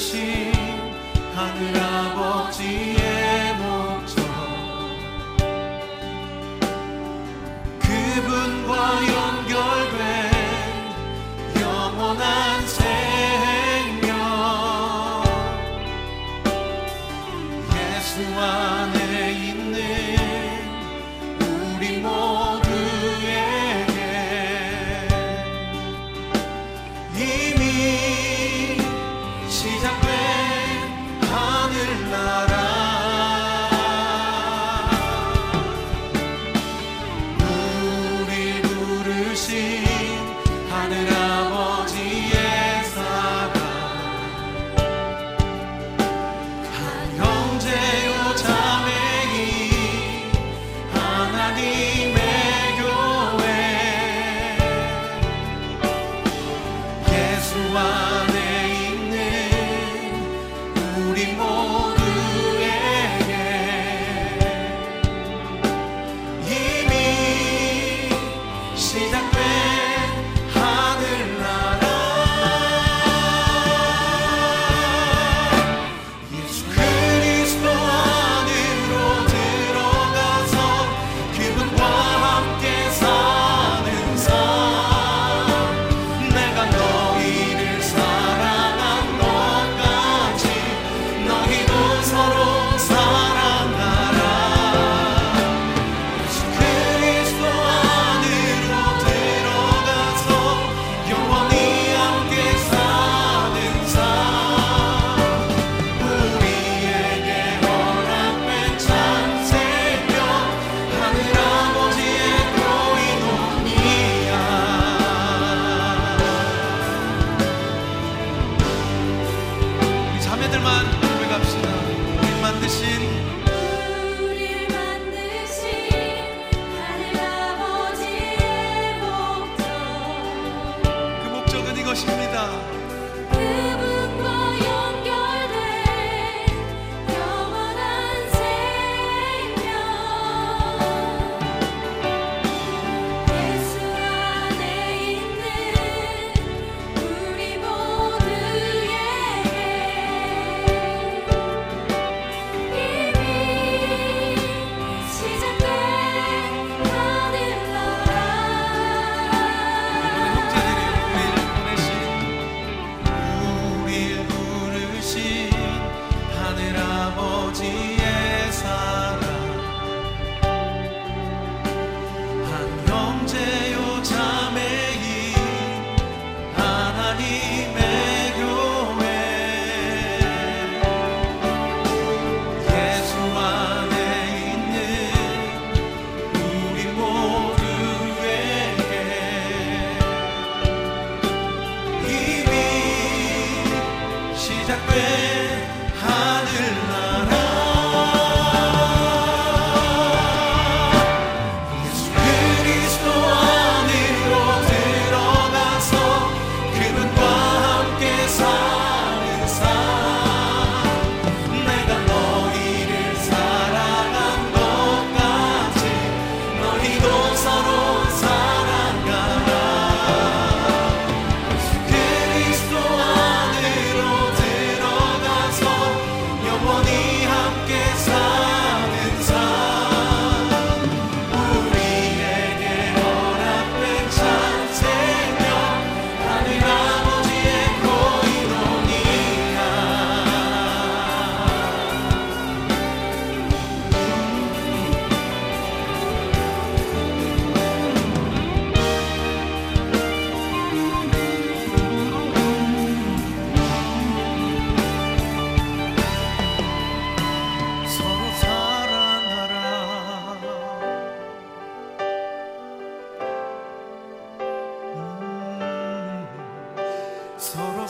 계신 하늘 하늘 아버지.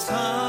time.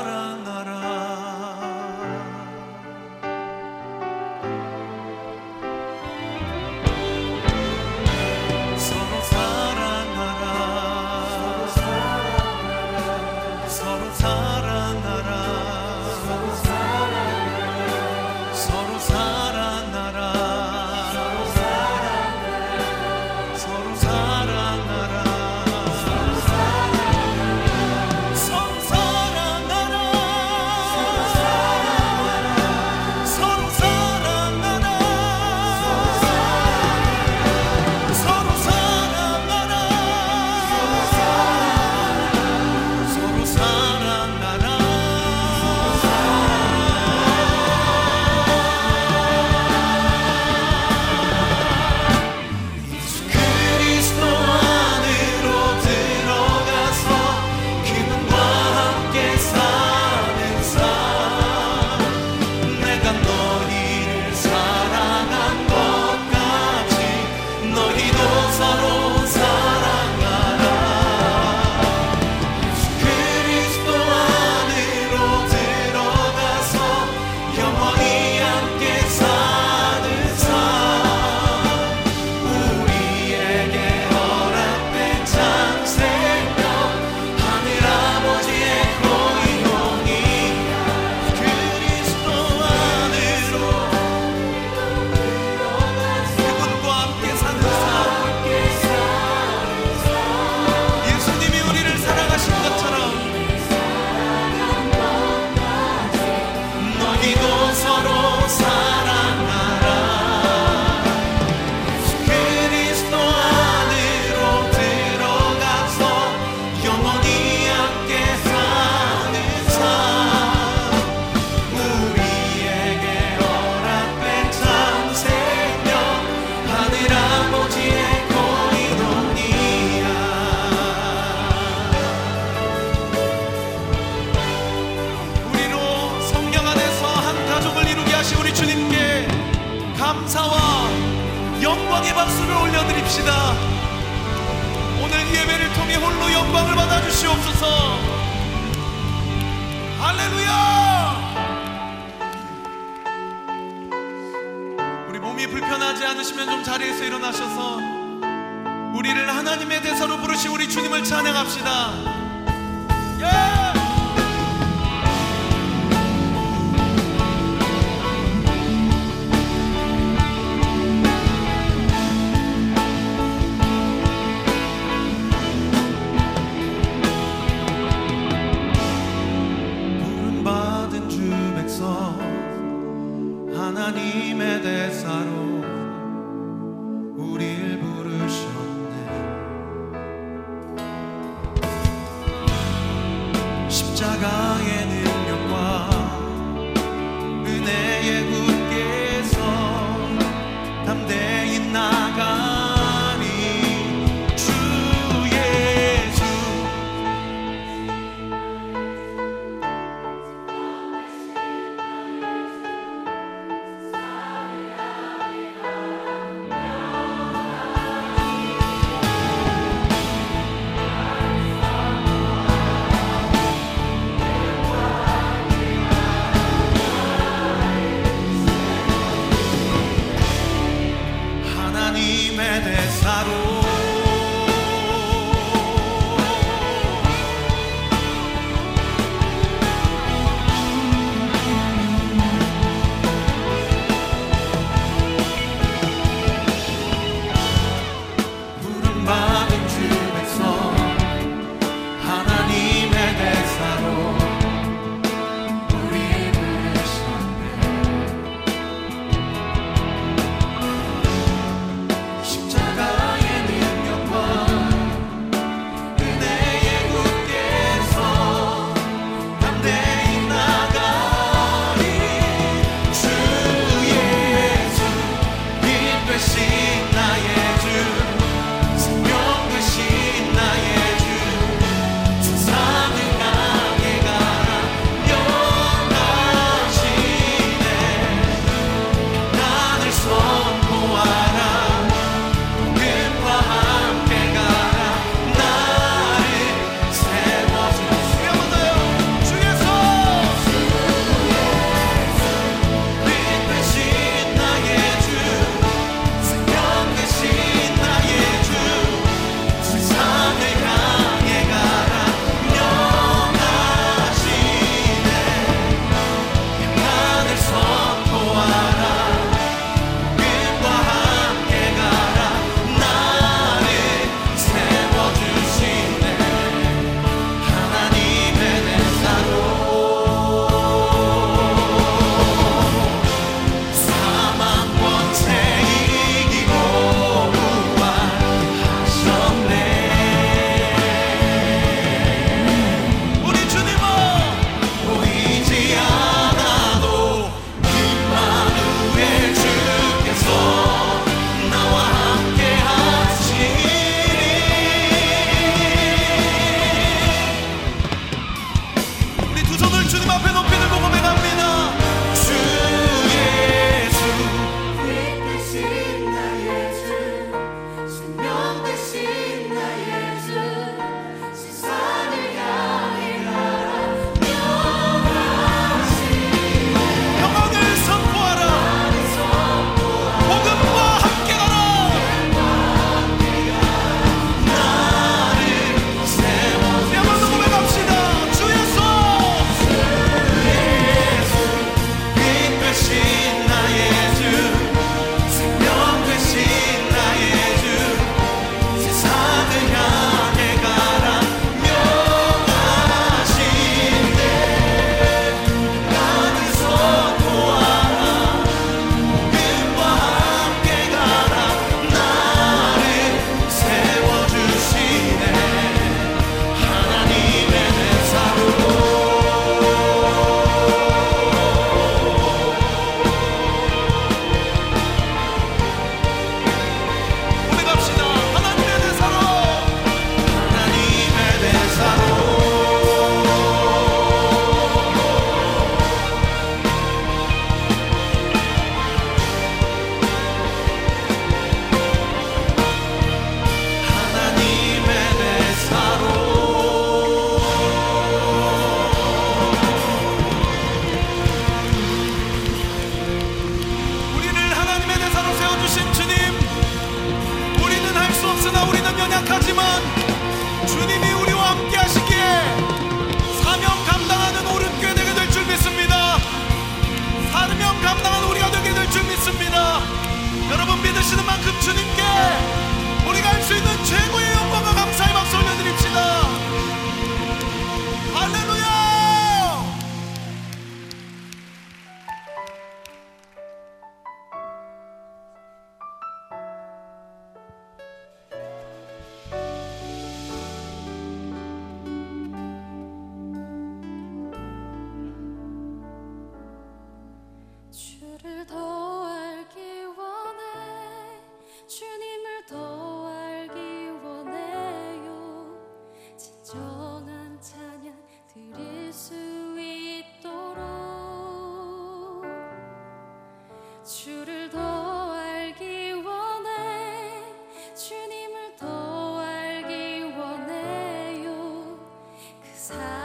さ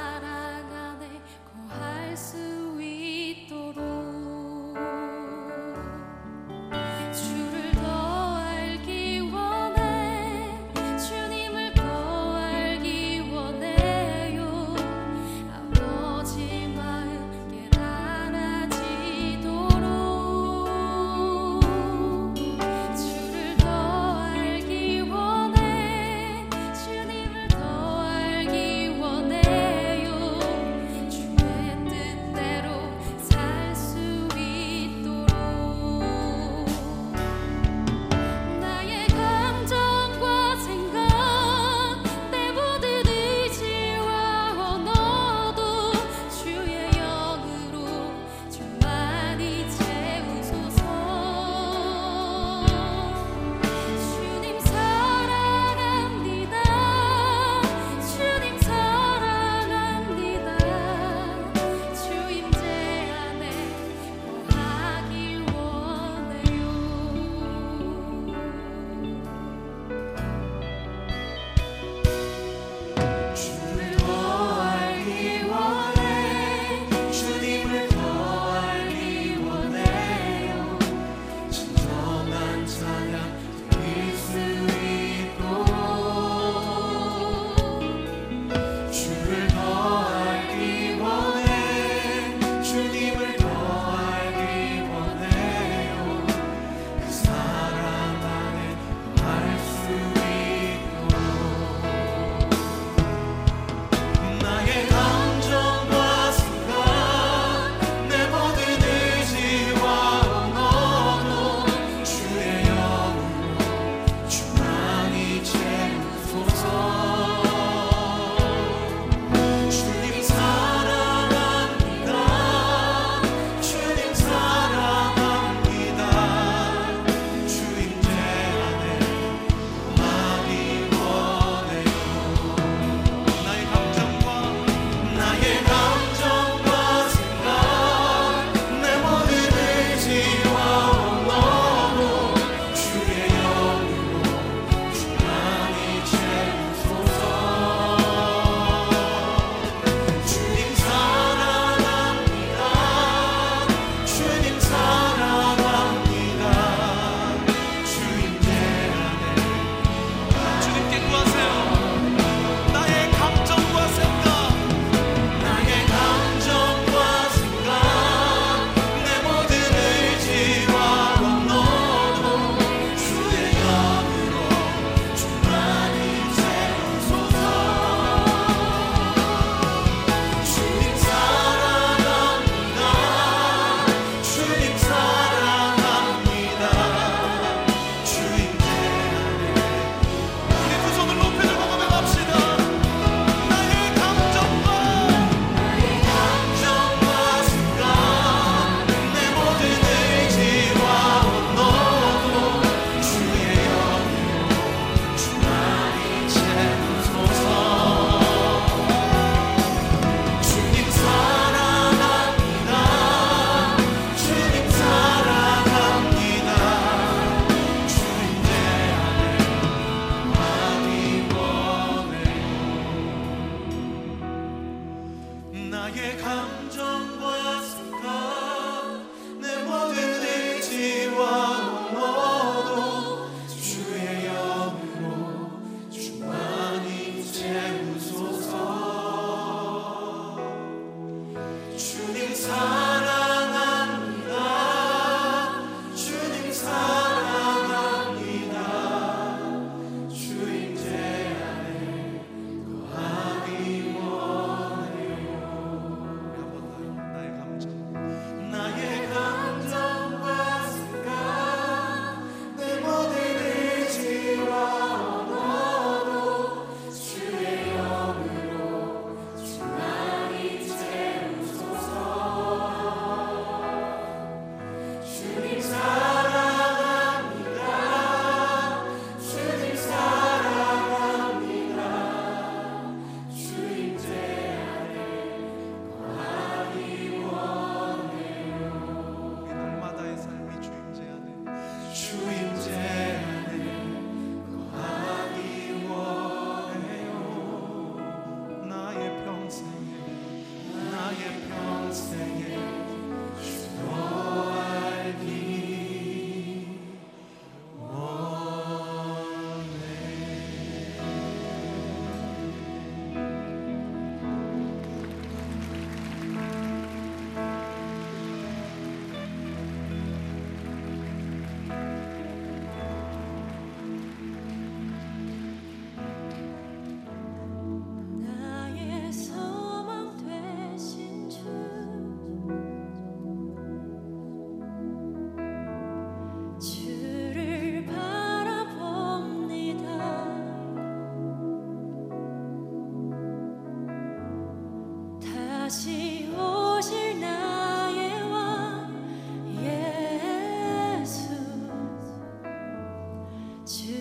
to